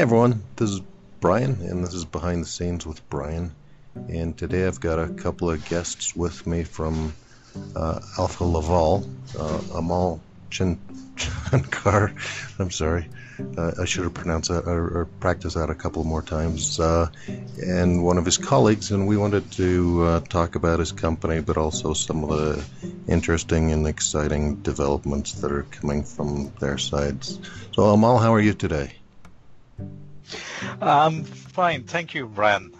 Hey everyone, this is Brian, and this is Behind the Scenes with Brian. And today I've got a couple of guests with me from uh, Alfa Laval, uh, Amol Chankar. I'm sorry, uh, I should have pronounced that or, or, practiced that a couple more times. Uh, and one of his colleagues, and we wanted to uh, talk about his company, but also some of the interesting and exciting developments that are coming from their sides. So, Amol, how are you today? I'm fine, thank you, Brian.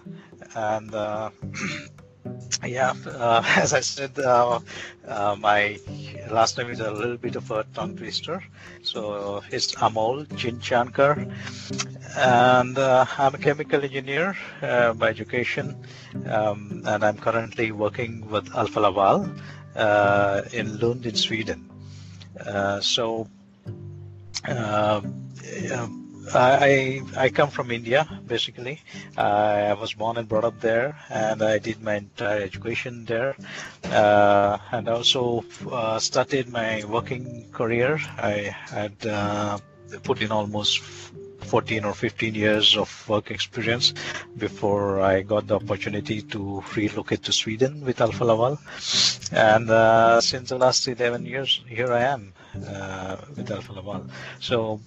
And uh, yeah, uh, as I said, uh, uh, my last name is a little bit of a tongue twister. So it's Amol Chinchankar, and uh, I'm a chemical engineer uh, by education, um, and I'm currently working with Alfa Laval in Lund in Sweden. so. Um, I I come from India basically. I was born and brought up there, and I did my entire education there, uh, and also uh, started my working career. I had uh, put in almost 14 or 15 years of work experience before I got the opportunity to relocate to Sweden with Alfa Laval. And uh, since the last 11 years, here I am uh, with Alfa Laval. So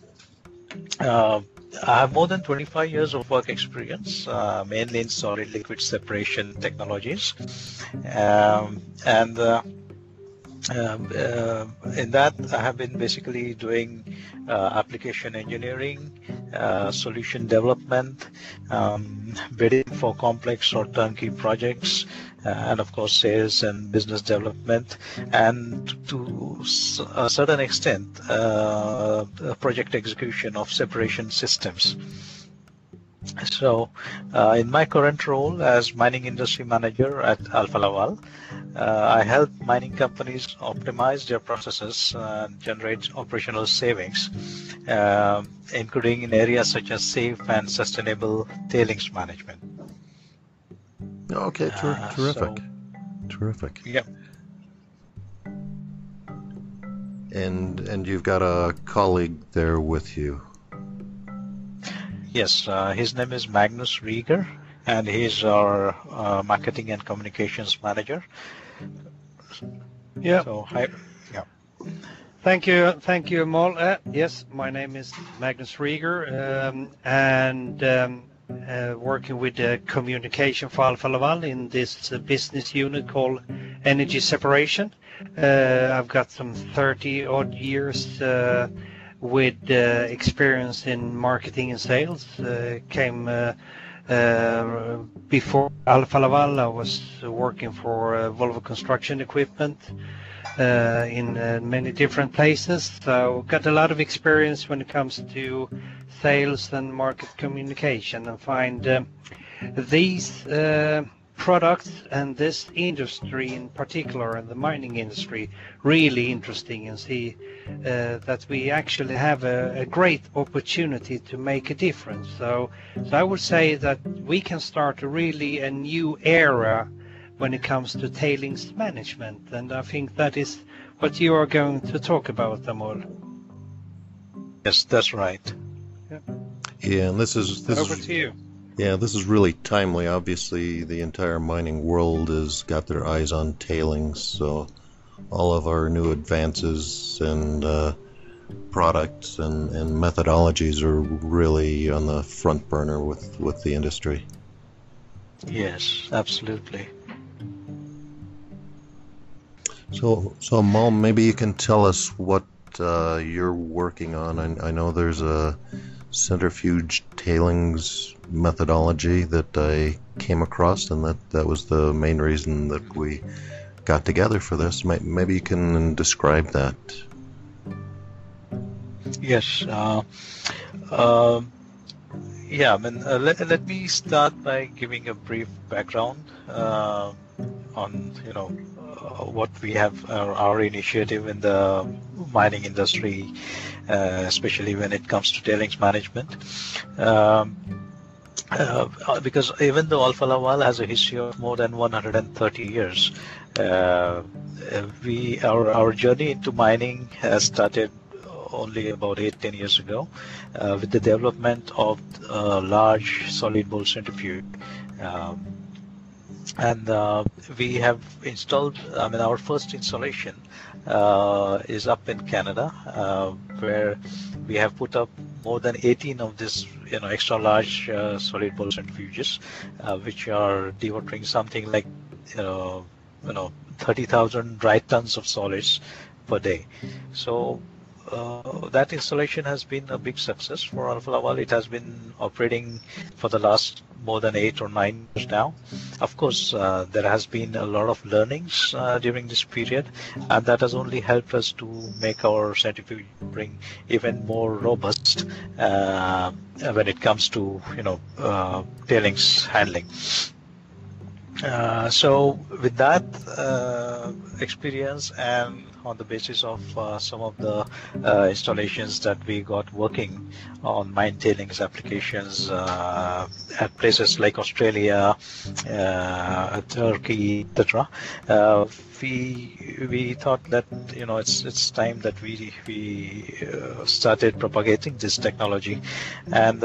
uh, I have more than 25 years of work experience, uh, mainly in solid liquid separation technologies. Um, and uh, um, uh, in that, I have been basically doing uh, application engineering, uh, solution development, um, bidding for complex or turnkey projects, uh, and of course sales and business development, and to a certain extent, uh, project execution of separation systems. So, uh, in my current role as mining industry manager at Alfa Laval, uh, I help mining companies optimize their processes and generate operational savings, uh, including in areas such as safe and sustainable tailings management. Okay, ter- uh, terrific. So, terrific. Yep. And and you've got a colleague there with you. Yes, uh, his name is Magnus Rieger, and he's our uh, marketing and communications manager. Yeah. So hi. Yeah. Thank you, thank you, Mol. Uh, yes, my name is Magnus Rieger, um, and um, uh, working with the communication for Alfa Laval in this uh, business unit called Energy Separation. Uh, I've got some 30 odd years uh, with uh, experience in marketing and sales. Uh, came before Alfa Laval, I was working for Volvo Construction Equipment. Uh, in uh, many different places. So got a lot of experience when it comes to sales and market communication and find uh, these products and this industry in particular and the mining industry really interesting and see uh, that we actually have a, a, great opportunity to make a difference. So, so I would say that we can start a really a new era when it comes to tailings management. And I think that is what you are going to talk about, Amol. Yes, that's right. Yeah, yeah and this is this over is, to you. Yeah, this is really timely. Obviously, the entire mining world has got their eyes on tailings, so all of our new advances and uh, products and, and methodologies are really on the front burner with, with the industry. Yes, absolutely. So, so Mom, maybe you can tell us what uh, you're working on. I, I, know there's a centrifuge tailings methodology that I came across, and that, that was the main reason that we got together for this. Maybe you can describe that. Yes. Uh, Um, yeah, I mean, uh, let, let me start by giving a brief background uh, on, you know, uh, what we have our, our, initiative in the mining industry, uh, especially when it comes to tailings management. Um, uh, because even though Alfa Laval has a history of more than 130 years, uh, we our our journey into mining has started only about eight ten years ago uh, with the development of a large solid bowl centrifuge. Um, and uh, we have installed, I mean, our first installation uh, is up in Canada, uh, where we have put up more than 18 of these, you know, extra large uh, solid bowl centrifuges, uh, which are dewatering something like, you know, you know, 30,000 dry tons of solids per day. So uh, that installation has been a big success for Alfa Laval. It has been operating for the last more than eight or nine years now. Of course, uh, there has been a lot of learnings uh, during this period, and that has only helped us to make our centrifuge bring even more robust uh, when it comes to you know uh, tailings handling. Uh, so with that uh, experience and on the basis of uh, some of the uh, installations that we got working on mine tailings applications uh, at places like Australia, Turkey, etc. we we thought that you know it's it's time that we we started propagating this technology and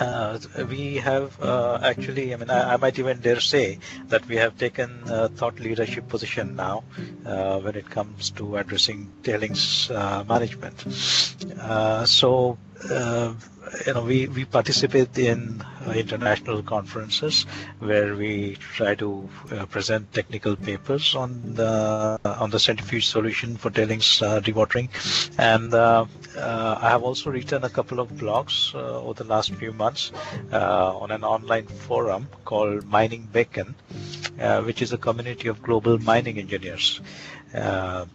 uh, we have uh, actually, I mean, I, I, might even dare say that we have taken a thought leadership position now uh, when it comes to addressing tailings uh, management. Uh, so, Uh, you know, we, we participate in uh, international conferences where we try to uh, present technical papers on the on the centrifuge solution for tailings dewatering, and I have also written a couple of blogs over the last few months on an online forum called Mining Beacon, which is a community of global mining engineers. Uh,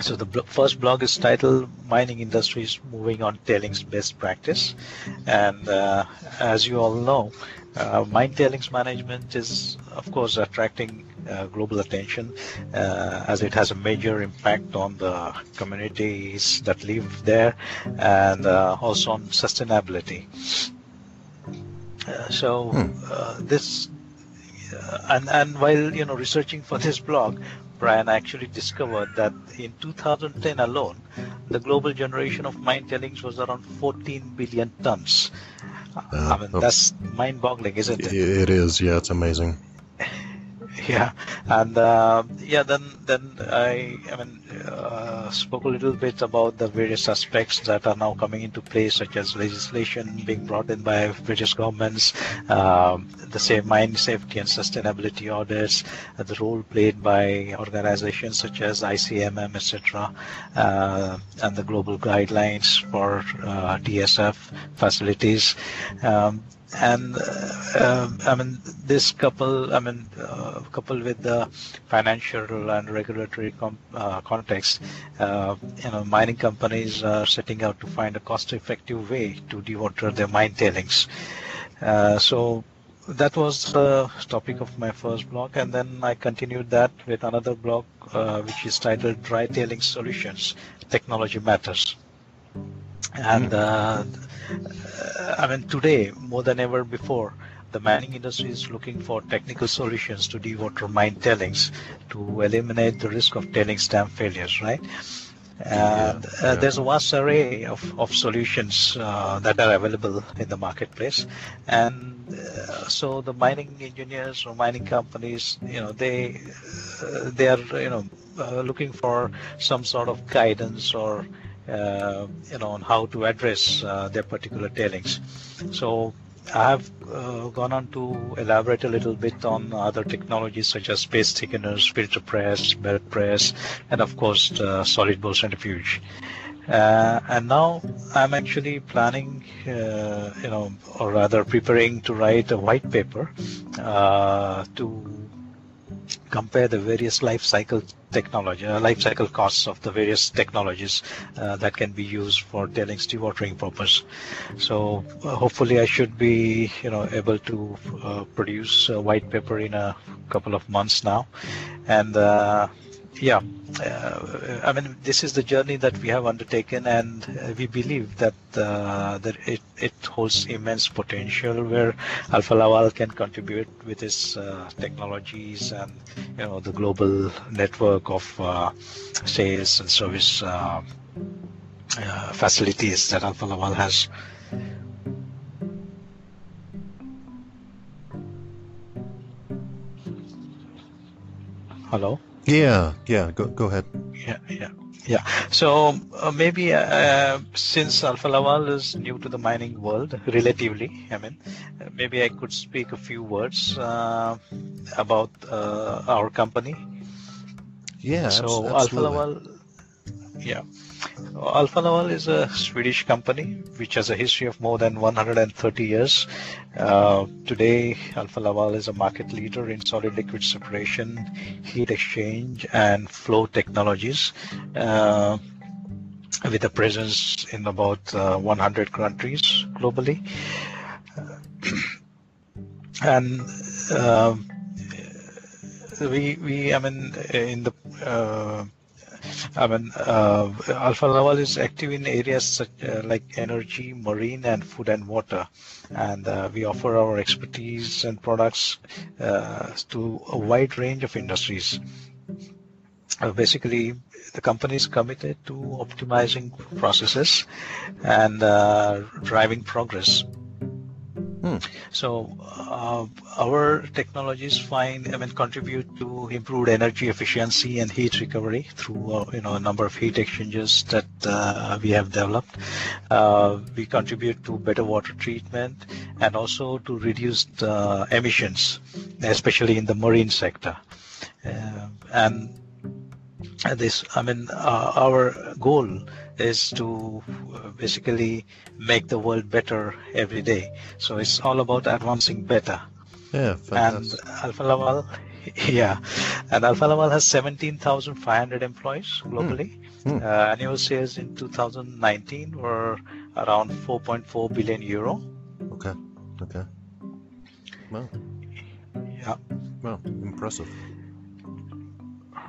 so the bl- first blog is titled "Mining Industries Moving on Tailings Best Practice," and uh, as you all know, uh, mine tailings management is, of course, attracting uh, global attention uh, as it has a major impact on the communities that live there and uh, also on sustainability. Uh, so hmm. this and and while you know researching for this blog Brian actually discovered that in 2010 alone, the global generation of mine tailings was around 14 billion tons. Uh, I mean, that's mind-boggling, isn't it? It is. Yeah, it's amazing. yeah, and uh, yeah, then then I, I mean, uh, spoke a little bit about the various aspects that are now coming into place, such as legislation being brought in by British governments, um, the same mine safety and sustainability audits, uh, the role played by organizations such as ICMM, etc., uh, and the global guidelines for uh, TSF facilities. Um, and uh, um, I mean this couple, I mean uh, coupled with the financial and regulatory uh, context, uh, you know, mining companies are setting out to find a cost-effective way to dewater their mine tailings. Uh, so that was the topic of my first blog, and then I continued that with another blog, uh, which is titled "Dry Tailings Solutions: Technology Matters." And mm I mean, today more than ever before, the mining industry is looking for technical solutions to dewater mine tailings to eliminate the risk of tailings dam failures, right? And yeah, uh, there's a vast array of, of solutions uh, that are available in the marketplace. And uh, so the mining engineers or mining companies, you know, they uh, they are you know uh, looking for some sort of guidance or uh, you know, on how to address uh, their particular tailings. So I have uh, gone on to elaborate a little bit on other technologies such as paste thickeners, filter press, belt press, and of course the solid bowl centrifuge. Uh, and now I'm actually planning, uh, you know, or rather preparing to write a white paper uh, to compare the various life cycle technology, uh, life cycle costs of the various technologies uh, that can be used for tailings dewatering purpose. So uh, hopefully I should be, you know, able to uh, produce a white paper in a couple of months now, and uh, yeah, uh, I mean, this is the journey that we have undertaken, and uh, we believe that uh, that it, it holds immense potential where Alfa Laval can contribute with its uh, technologies and you know the global network of uh, sales and service uh, facilities that Alfa Laval has. Hello. Yeah, yeah. Go go ahead. Yeah, yeah, yeah. So uh, maybe uh, since Alfa Laval is new to the mining world, relatively, I mean, maybe I could speak a few words uh, about uh, our company. Yeah. So abs- Alfa. Laval, yeah. Alfa Laval is a Swedish company which has a history of more than 130 years. Uh, today, Alfa Laval is a market leader in solid liquid separation, heat exchange, and flow technologies. Uh, with a presence in about uh, 100 countries globally. and um, we, we, I mean, in the uh, I mean, uh, Alfa Laval is active in areas such uh, like energy, marine, and food and water, and uh, we offer our expertise and products uh, to a wide range of industries. Uh, basically, the company is committed to optimizing processes and uh, driving progress. Hmm. So uh, our technologies find, I mean, contribute to improved energy efficiency and heat recovery through, uh, you know, a number of heat exchangers that uh, we have developed. Uh, we contribute to better water treatment and also to reduced uh, emissions, especially in the marine sector. Uh, and this, I mean, our goal is to uh, basically make the world better every day. So it's all about advancing better. Yeah, And. Alfa Laval, yeah, and Alfa Laval has 17,500 employees globally. Hmm. Uh, annual sales in 2019 were around 4.4 billion euro. Okay. Okay. Well, Yeah. well, impressive.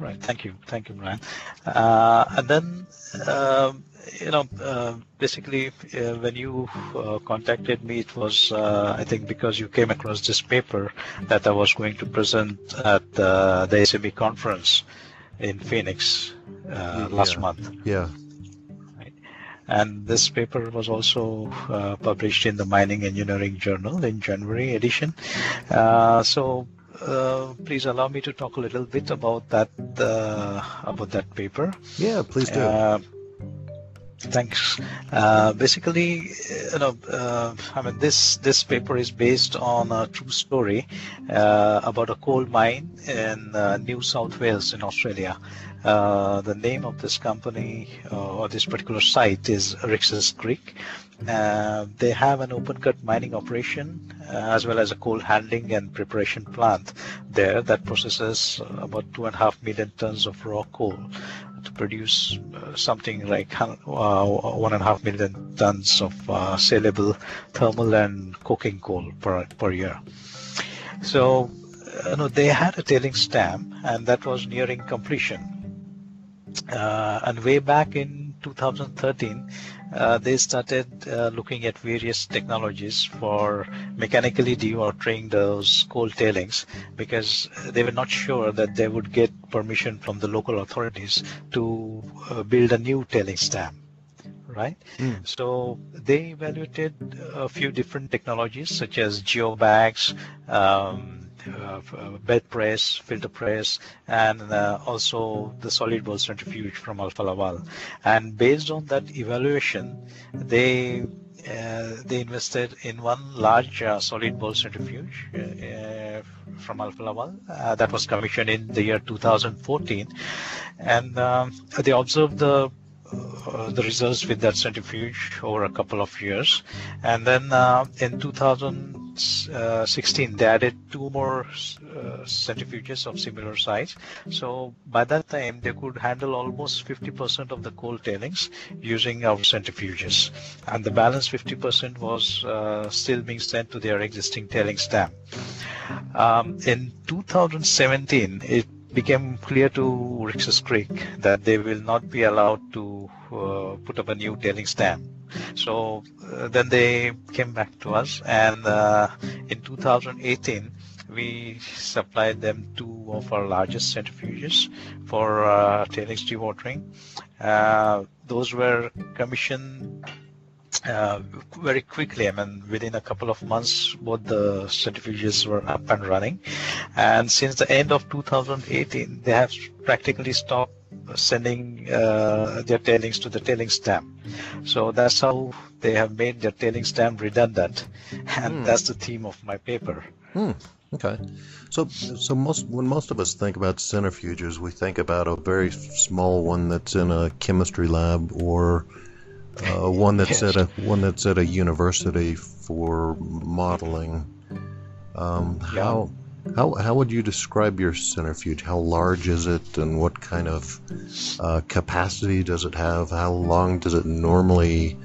Right. Thank you. Thank you, Brian. Uh, and then, um, you know, uh, basically, uh, when you uh, contacted me, it was, uh, I think, because you came across this paper that I was going to present at uh, the SME conference in Phoenix uh, last Yeah. month. Yeah. And this paper was also uh, published in the Mining Engineering Journal in January edition. Uh, so uh, please allow me to talk a little bit about that uh, about that paper. Yeah. Please do. Uh, Thanks. Uh, basically, you know, uh, I mean, this this paper is based on a true story uh, about a coal mine in uh, New South Wales in Australia. Uh, the name of this company uh, or this particular site is Rix's Creek. Uh, they have an open cut mining operation uh, as well as a coal handling and preparation plant there that processes about two and a half million tons of raw coal to produce uh, something like uh, one and a half million tons of saleable thermal and coking coal per, per year. So, you know, they had a tailings dam, and that was nearing completion. And way back in 2013, uh, they started uh, looking at various technologies for mechanically dewatering those coal tailings because they were not sure that they would get permission from the local authorities to uh, build a new tailings dam right? Mm. So they evaluated a few different technologies such as geobags, um, belt press, filter press, and uh, also the solid bowl centrifuge from Alfa Laval. And based on that evaluation, they uh, they invested in one large uh, solid bowl centrifuge uh, uh, from Alfa Laval uh, that was commissioned in the year 2014, and um, they observed the uh, the results with that centrifuge over a couple of years, and then uh, in 2016 they added two more uh, centrifuges of similar size. So by that time they could handle almost 50% of the coal tailings using our centrifuges, and the balance 50% was uh, still being sent to their existing tailings dam. Um, in 2017, it became clear to Rix's Creek that they will not be allowed to uh, put up a new tailings dam. So uh, then they came back to us, and uh, in 2018 we supplied them two of our largest centrifuges for uh, tailings dewatering. Uh, those were commissioned uh, very quickly. I mean, within a couple of months, both the centrifuges were up and running. And since the end of 2018, they have practically stopped sending uh, their tailings to the tailings dam. So that's how they have made their tailings dam redundant, and hmm. that's the theme of my paper. Hmm. Okay, so so most when most of us think about centrifuges, we think about a very small one that's in a chemistry lab or uh, one that's at a one that's at a university for modeling. Um. How how how would you describe your centrifuge? How large is it, and what kind of uh, capacity does it have? How long does it normally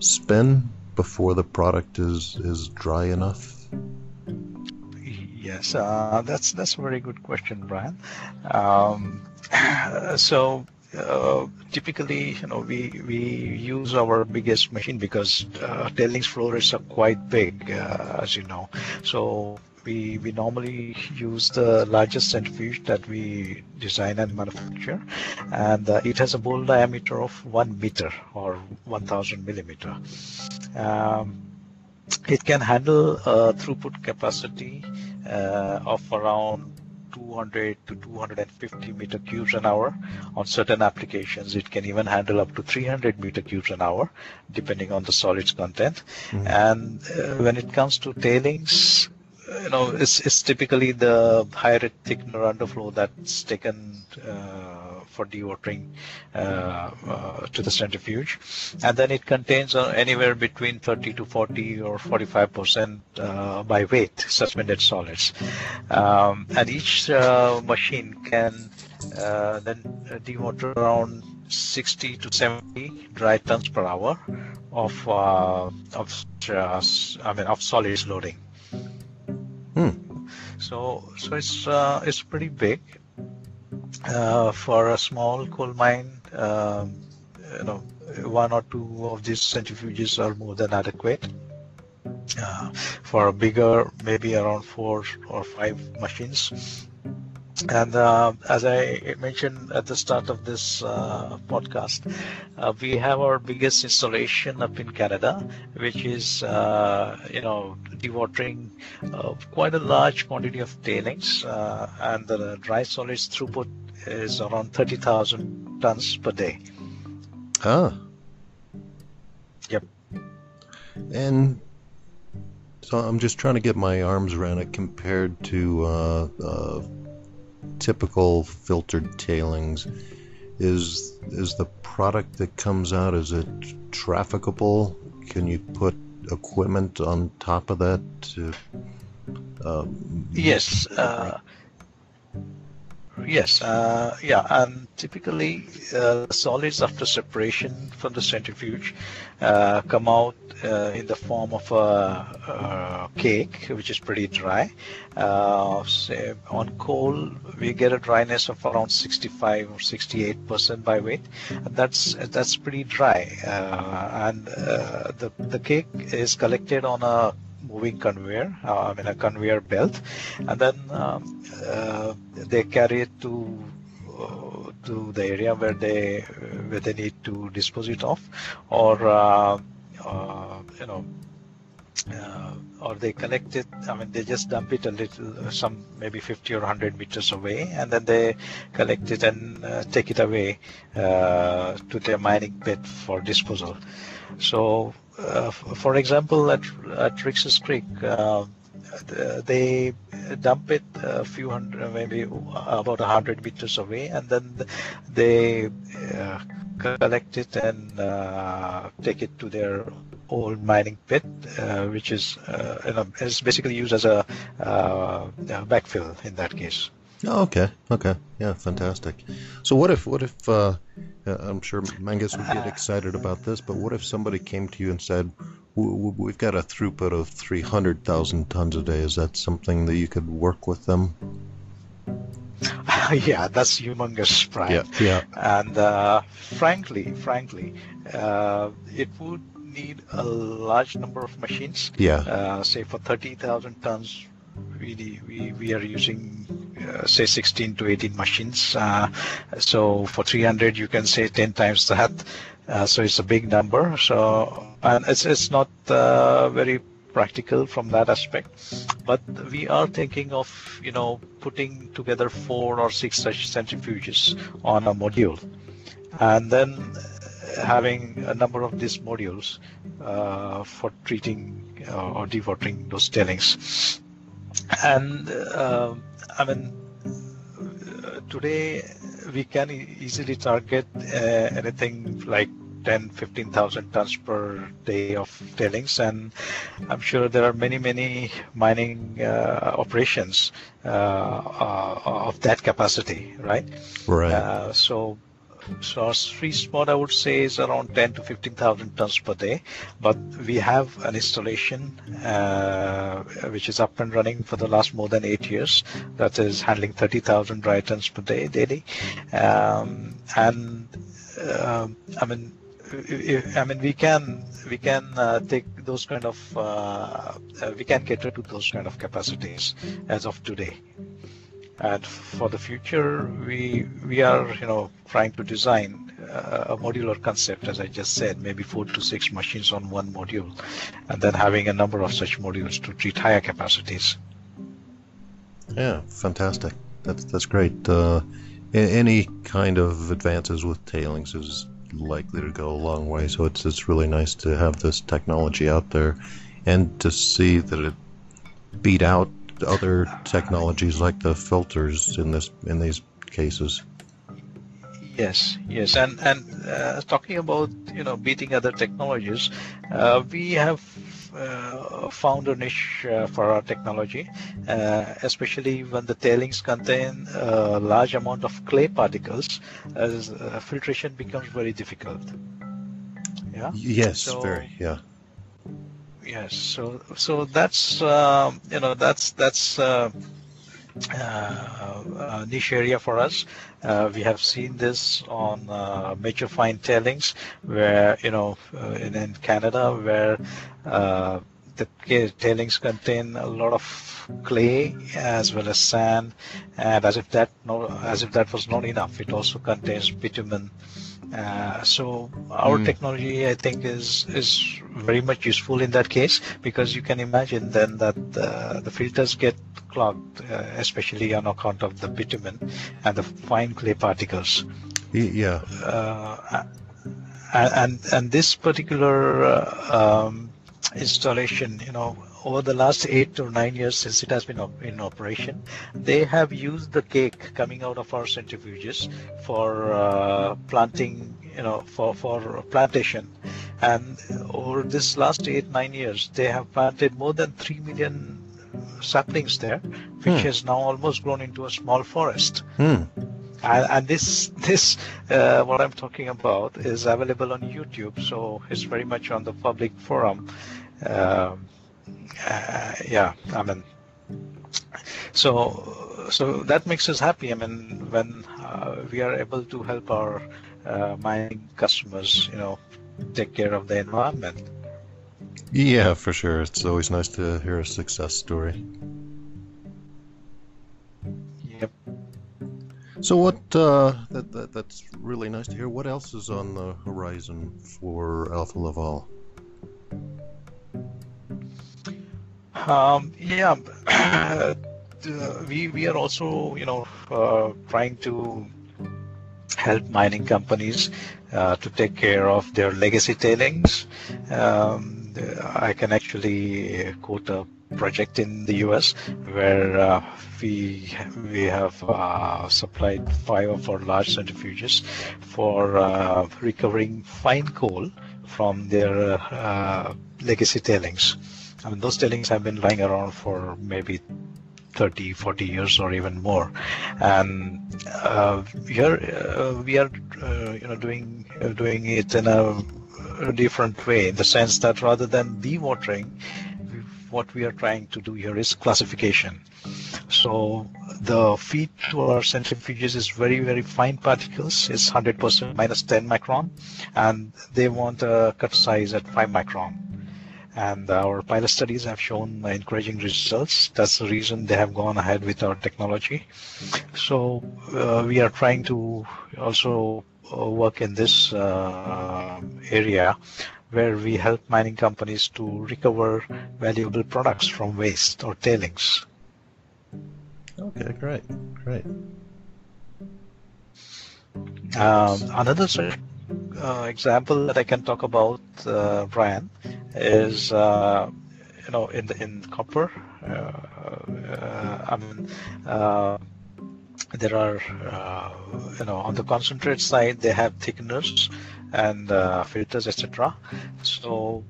spin before the product is is dry enough? Yes, uh, that's that's a very good question, Brian. Um, so uh, typically, you know, we we use our biggest machine because uh, tailings flow rates are quite big, uh, as you know. So we we normally use the largest centrifuge that we design and manufacture, and uh, it has a bowl diameter of one meter or 1,000 millimeter. Um, it can handle a throughput capacity uh, of around 200 to 250 meter cubes an hour. On certain applications, it can even handle up to 300 meter cubes an hour, depending on the solids content. Mm-hmm. And uh, when it comes to tailings, you know, it's, it's typically the higher thickener underflow that's taken uh, for dewatering uh, uh, to the centrifuge, and then it contains uh, anywhere between 30 to 40 or 45 percent uh, by weight suspended solids, um, and each uh, machine can then dewater around 60 to 70 dry tons per hour of of I mean of solids loading. Hmm. So so it's uh, it's pretty big uh, for a small coal mine. Um, you know, one or two of these centrifuges are more than adequate. Uh, for a bigger, maybe around four or five machines, and uh, as I mentioned at the start of this uh, podcast, uh, we have our biggest installation up in Canada, which is, uh, you know, dewatering uh, quite a large quantity of tailings, uh, and the dry solids throughput is around 30,000 tons per day. Ah. Yep. And so I'm just trying to get my arms around it compared to typical filtered tailings? Is is the product that comes out is it trafficable can you put equipment on top of that to um, yes uh, Yes, uh, yeah, and typically uh, solids after separation from the centrifuge uh, come out uh, in the form of a, a, cake, which is pretty dry. Uh, on coal, we get a dryness of around 65 or 68 percent by weight. And that's that's pretty dry, uh, and the the cake is collected on a moving conveyor, uh, I mean a conveyor belt, and then um, uh, they carry it to uh, to the area where they where they need to dispose it of, or uh, uh, you know. Uh, or they collect it. I mean they just dump it a little some maybe 50 or 100 meters away. And then they collect it and take it away to their mining pit for disposal. So uh, for example, at, at Rix's Creek, uh, they dump it a few hundred, maybe about a hundred meters away, and then they uh, collect it and uh, take it to their old mining pit, uh, which is you know, is basically used as a backfill in that case. Oh, okay, okay, yeah, fantastic. So what if what if uh, I'm sure Magnus would get excited about this, but what if somebody came to you and said, "We've got a throughput of 300,000 tons a day"? Is that something that you could work with them? yeah, that's humongous, Brian. Yeah, yeah. And uh, frankly, frankly, uh, it would need a large number of machines. Yeah. Uh, say for 30,000 tons, we, we, we are using uh, say 16 to 18 machines. Uh, so for 300, you can say 10 times that. Uh, so it's a big number. So and it's it's not uh, very practical from that aspect. But we are thinking of you know putting together four or six such centrifuges on a module, and then having a number of these modules uh, for treating uh, or dewatering those tailings. And uh, I mean, today we can easily target uh, anything like 10 15,000 tons per day of tailings. And I'm sure there are many many mining uh, operations uh, uh, of that capacity right? Right. Uh, so so our sweet spot, I would say, is around 10 to 15,000 tons per day. But we have an installation uh, which is up and running for the last more than eight years. That is handling 30,000 dry tons per day daily. Um, and uh, I mean, I mean, we can we can uh, take those kind of uh, uh, we can cater to those kind of capacities as of today and for the future we we are you know trying to design uh, a modular concept as i just said maybe four to six machines on one module and then having a number of such modules to treat higher capacities. Yeah fantastic. That's that's great. Uh, any kind of advances with tailings is likely to go a long way so it's it's really nice to have this technology out there and to see that it beat out other technologies like the filters in this in these cases. Yes, yes, and and uh, talking about you know beating other technologies, uh, we have uh, found a niche uh, for our technology, uh, especially when the tailings contain a large amount of clay particles, as uh, filtration becomes very difficult. Yeah. Yes, so, very. Yeah yes so so that's uh, you know that's that's uh, uh, a niche area for us. Uh, we have seen this on uh, mature fine tailings, where you know uh, in, in, Canada, where the tailings contain a lot of clay as well as sand, and as if that no, as if that was not enough, it also contains bitumen uh, so our mm. technology, I think, is is very much useful in that case because you can imagine then that uh, the filters get clogged, uh, especially on account of the bitumen and the fine clay particles. Yeah. Uh, and and this particular uh, um, installation, you know, over the last eight or nine years since it has been op in operation, they have used the cake coming out of our centrifuges for uh, planting, you know, for, for plantation. And over this last eight, nine years, they have planted more than 3 million saplings there, which hmm. has now almost grown into a small forest. Hmm. And, and, this this uh, what I'm talking about is available on YouTube, so it's very much on the public forum. Um, uh, yeah, I mean, so so that makes us happy. I mean, when uh, we are able to help our uh, mining customers, you know, take care of the environment. Yeah, for sure. It's always nice to hear a success story. Yep. So what? Uh, that, that that's really nice to hear. What else is on the horizon for Alfa Laval? Um, yeah, uh, we we are also you know uh, trying to help mining companies uh, to take care of their legacy tailings. Um, I can actually quote a project in the US where uh, we we have uh, supplied five of our large centrifuges for uh, recovering fine coal from their uh, legacy tailings. I mean, those tailings have been lying around for maybe 30, 40 years or even more. And uh, here uh, we are, you know, doing doing it in a different way in the sense that rather than dewatering, what we are trying to do here is classification. So the feed to our centrifuges is very, very fine particles. It's 100% minus 10 micron, and they want a cut size at 5 micron. And our pilot studies have shown encouraging results. That's the reason they have gone ahead with our technology. So uh, we are trying to also uh, work in this uh, area where we help mining companies to recover valuable products from waste or tailings. Okay, great, great. Um, another uh, example that I can talk about, uh, Brian, is uh, you know in the, in copper. Uh, uh, I mean, uh, there are you know on the concentrate side they have thickeners and uh, filters, etc. So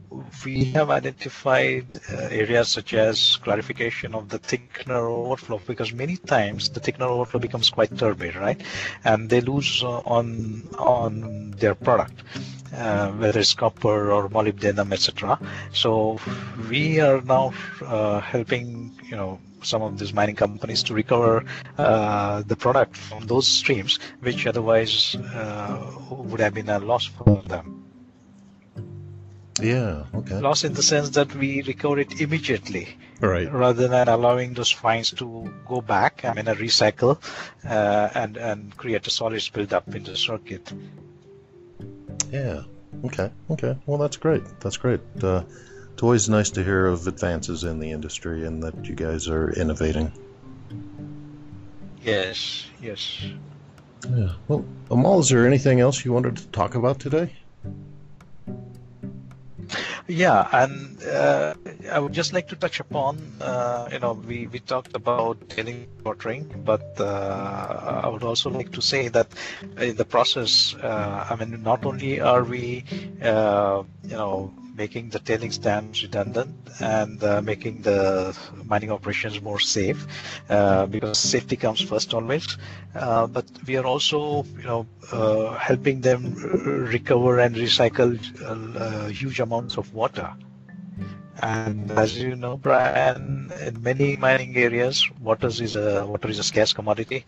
we have identified uh, areas such as clarification of the thickener overflow because many times the thickener overflow becomes quite turbid, right? And they lose uh, on on their product. Uh, whether it's copper or molybdenum, etc. So we are now uh, helping, you know, some of these mining companies to recover uh, the product from those streams, which otherwise uh, would have been a loss for them. Yeah, okay. Loss in the sense that we recover it immediately. Right. Rather than allowing those fines to go back, I mean, a recycle uh, and, and create a solid build-up in the circuit. Yeah. Okay. Okay. Well, that's great. That's great. Uh, it's always nice to hear of advances in the industry and that you guys are innovating. Yes, yes. Yeah. Well, Amol, is there anything else you wanted to talk about today? Yeah, and uh, I would just like to touch upon, uh, you know, we, we talked about tailing watering, but uh, I would also like to say that in the process, uh, I mean, not only are we, uh, you know, making the tailings dams redundant and uh, making the mining operations more safe uh, because safety comes first always. Uh, but we are also, you know, uh, helping them recover and recycle uh, huge amounts of water. And as you know, Brian, in many mining areas, water is a water is a scarce commodity.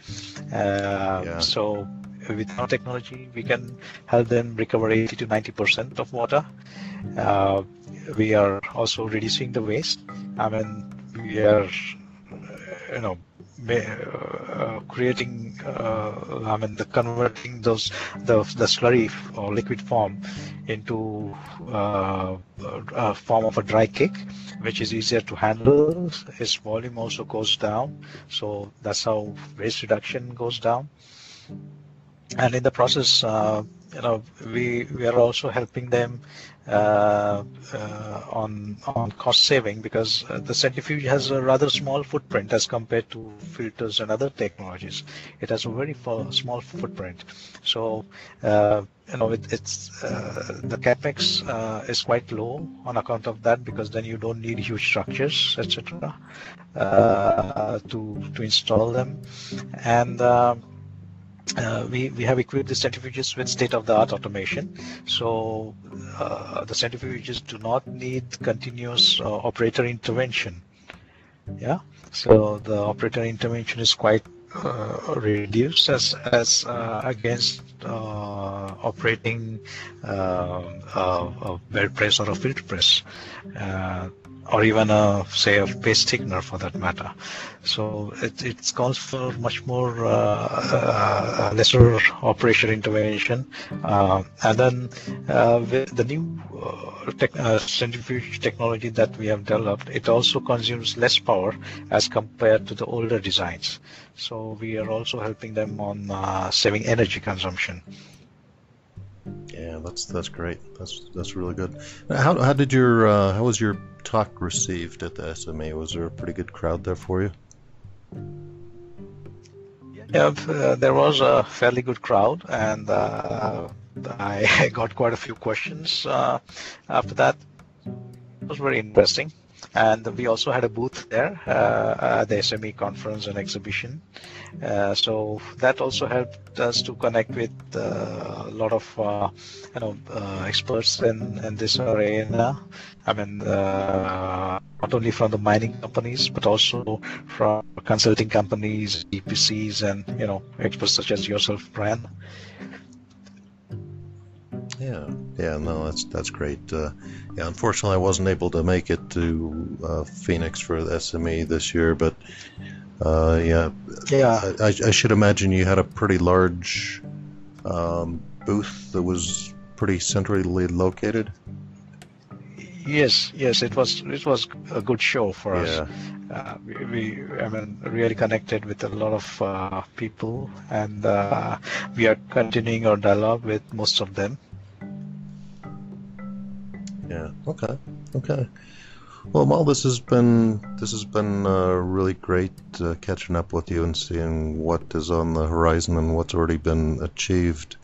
Uh, yeah. So with our technology, we can help them recover 80 to 90 percent of water. Uh, we are also reducing the waste. I mean, we are, you know, uh, creating, uh, I mean, the converting those the the slurry or liquid form into uh, a form of a dry cake, which is easier to handle. Its volume also goes down, so that's how waste reduction goes down and in the process, uh, you know, we we are also helping them uh, uh, on on cost saving because uh, the centrifuge has a rather small footprint as compared to filters and other technologies. It has a very small footprint, so uh, you know it, it's uh, the capex is quite low on account of that because then you don't need huge structures, etc. to to install them, and uh, we, we have equipped the centrifuges with state-of-the-art automation. So uh, the centrifuges do not need continuous uh, operator intervention. Yeah. So the operator intervention is quite uh, reduced as as uh, against operating a belt press or a filter press or even a say a paste thickener for that matter. So it, it calls for much more uh, uh, lesser operation intervention, uh, and then uh, the new uh, tech, uh, centrifuge technology that we have developed, it also consumes less power as compared to the older designs. So we are also helping them on saving energy consumption. Yeah, that's that's great. That's that's really good. How, how did your uh, how was your talk received at the SMA? Was there a pretty good crowd there for you? Yeah, uh, there was a fairly good crowd, and uh, I got quite a few questions uh, after that. It was very interesting and we also had a booth there uh, at the SME conference and exhibition. Uh, so that also helped us to connect with uh, a lot of uh, you know uh, experts in, in this arena. I mean, uh, not only from the mining companies but also from consulting companies, EPCs, and you know experts such as yourself, Brian. Yeah, yeah, no, that's that's great. Uh, yeah, unfortunately, I wasn't able to make it to uh, Phoenix for the SME this year, but uh, yeah, yeah, I, I, should imagine you had a pretty large um, booth that was pretty centrally located. Yes, yes, it was it was a good show for us. Yeah. Uh, we, we, I mean, really connected with a lot of uh, people, and uh, we are continuing our dialogue with most of them. Yeah. Okay. Okay. Well, Mal, this has been this has been uh, really great uh, catching up with you and seeing what is on the horizon and what's already been achieved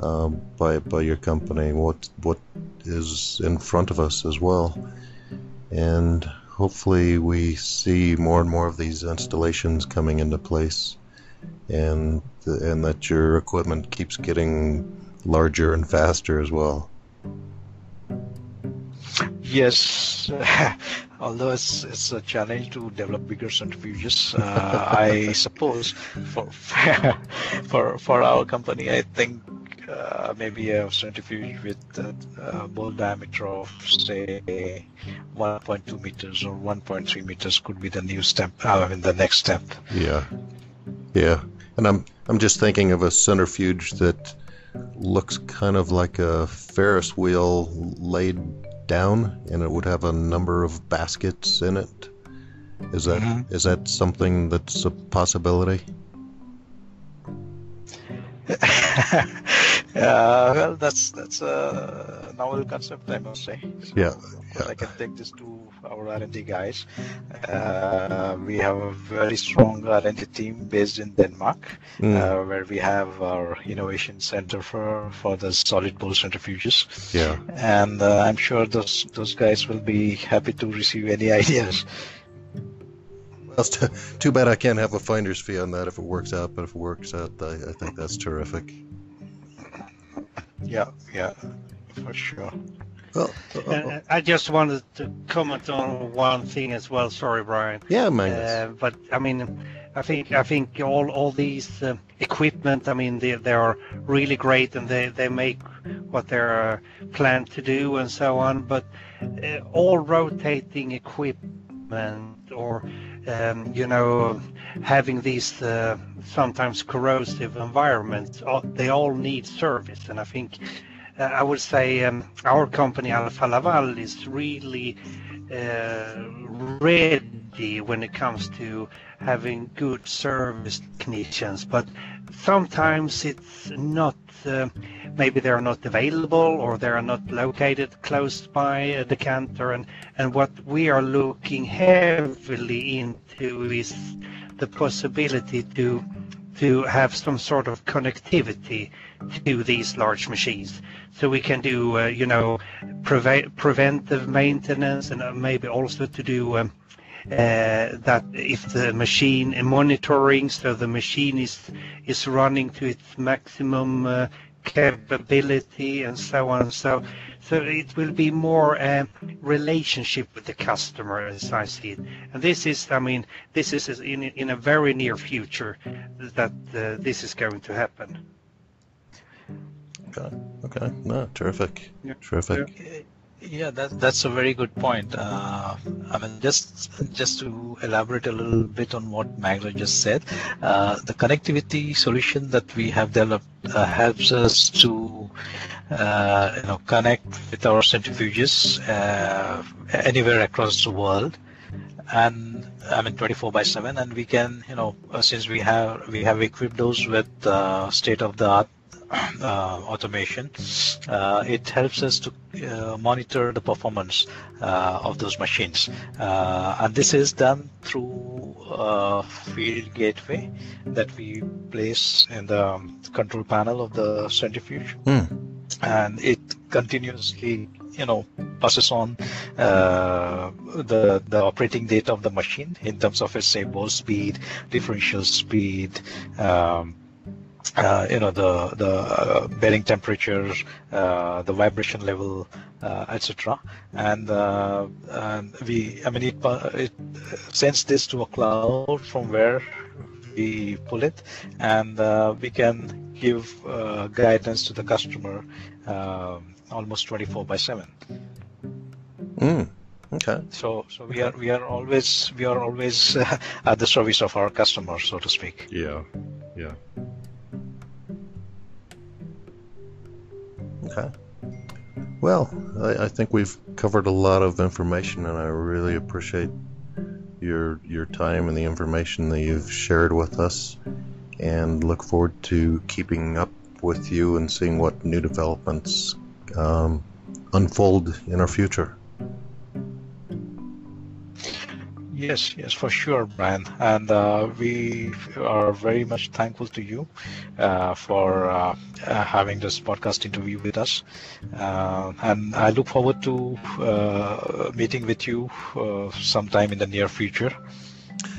uh, by by your company. What what is in front of us as well, and hopefully we see more and more of these installations coming into place, and and that your equipment keeps getting larger and faster as well. Yes, although it's, it's a challenge to develop bigger centrifuges, uh, I suppose for for for our company, I think uh, maybe a centrifuge with a uh, bowl diameter of say 1.2 meters or 1.3 meters could be the new step. Uh, I mean, the next step. Yeah, yeah, and I'm I'm just thinking of a centrifuge that looks kind of like a Ferris wheel laid down, and it would have a number of baskets in it. Is that mm-hmm. is that something that's a possibility? Yeah, well, that's that's a novel concept, I must say. So, yeah, yeah. I can take this to our R&D guys. Uh, we have a very strong R&D team based in Denmark, mm. uh, where we have our innovation center for for the solid bowl centrifuges. Yeah, and uh, I'm sure those those guys will be happy to receive any ideas. That's too, too bad I can't have a finder's fee on that if it works out, but if it works out, I, I think that's terrific. Yeah, yeah, for sure. Well, uh, uh, I just wanted to comment on one thing as well. Sorry, Brian. Yeah, Magnus. Uh, but I mean, I think I think all all these uh, equipment. I mean, they they are really great and they they make what they're uh, planned to do and so on. But uh, all rotating equipment or um, you know having these uh, sometimes corrosive environments, they all need service. And I think uh, I would say um, our company Alfa Laval is really uh, ready when it comes to having good service technicians, but sometimes it's not. Uh, maybe they are not available or they are not located close by a decanter, and and what we are looking heavily into is the possibility to to have some sort of connectivity to these large machines. So we can do, uh, you know, preve- preventive maintenance and uh, maybe also to do um, uh, that if the machine monitoring, so the machine is is running to its maximum uh, capability and so on. So so it will be more a relationship with the customer as I see it. And this is, I mean, this is in, in a very near future that uh, this is going to happen. Okay. Okay. No, terrific. Yeah. Terrific. Yeah. Yeah, that, that's a very good point. Uh, I mean, just just to elaborate a little bit on what Magnus just said, uh, the connectivity solution that we have developed uh, helps us to uh, you know connect with our centrifuges uh, anywhere across the world, and I mean 24 by 7, and we can you know uh, since we have we have equipped those with state-of-the-art uh, automation, uh, it helps us to uh, monitor the performance uh, of those machines. Uh, and this is done through a field gateway that we place in the control panel of the centrifuge. Hmm. And it continuously you know passes on uh, the the operating data of the machine in terms of its say bowl speed, differential speed, um, uh, you know the the uh, bearing temperature, uh, the vibration level, uh, etc. And, uh, and we, I mean, it, it sends this to a cloud from where we pull it, and we can give guidance to the customer almost 24 by 7. Mm. Okay. So, so we are we are always we are always at the service of our customers, so to speak. Yeah, yeah. Okay. Well, I, I, think we've covered a lot of information, and I really appreciate your your time and the information that you've shared with us, and look forward to keeping up with you and seeing what new developments um, unfold in our future. Yes, yes, for sure, Brian. And uh, we are very much thankful to you uh, for uh, uh having this podcast interview with us. Uh, and I look forward to uh, meeting with you sometime in the near future.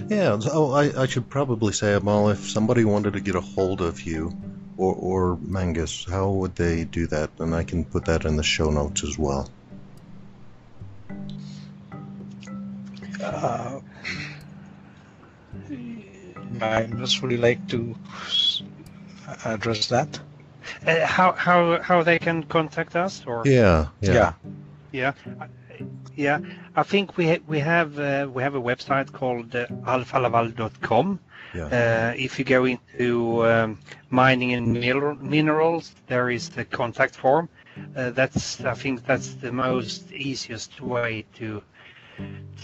Yeah, so I, I should probably say, Amol, if somebody wanted to get a hold of you or, or Magnus, how would they do that? And I can put that in the show notes as well. Uh, I just really like to address that. Uh, how how how they can contact us or yeah yeah yeah yeah, I think we ha- we have uh, we have a website called uh, alfalaval.com. Yeah. Uh, if you go into um, mining and minerals, there is the contact form. Uh, that's I think that's the most easiest way to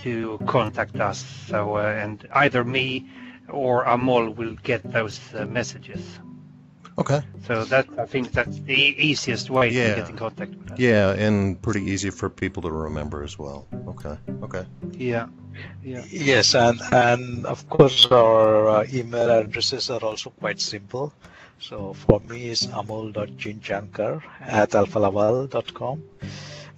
to contact us. So, uh, and either me or Amol will get those uh, messages. Okay. So that I think that's the easiest way yeah. to get in contact with us. Yeah, and pretty easy for people to remember as well. Okay. Okay. Yeah. Yeah. Yes, and and of course our uh, email addresses are also quite simple. So for me is amol.chinchankar at alfalaval.com.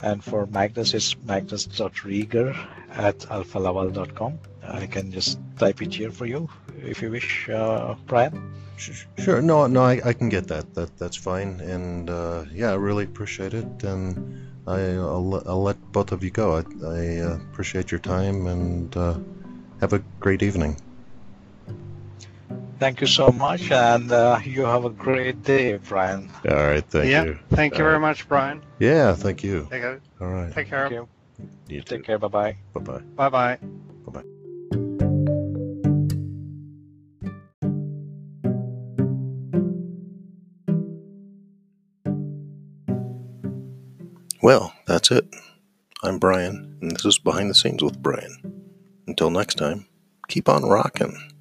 And for Magnus, it's magnus.rieger at alfalaval.com. I can just type it here for you if you wish, uh, Brian. Sure. No, no, I, I can get that. That that's fine. And uh, yeah, I really appreciate it. And I, will I'll let both of you go. I, I uh, appreciate your time and uh, have a great evening. Thank you so much, and uh, you have a great day, Brian. All right, thank yeah, you. Thank you very much, Brian. Yeah, thank you. Take care. All right. Take care. Thank you. You Take too. care. Bye bye. Bye bye. Bye bye. Bye bye. Well, that's it. I'm Brian, and this is Behind the Scenes with Brian. Until next time, keep on rocking.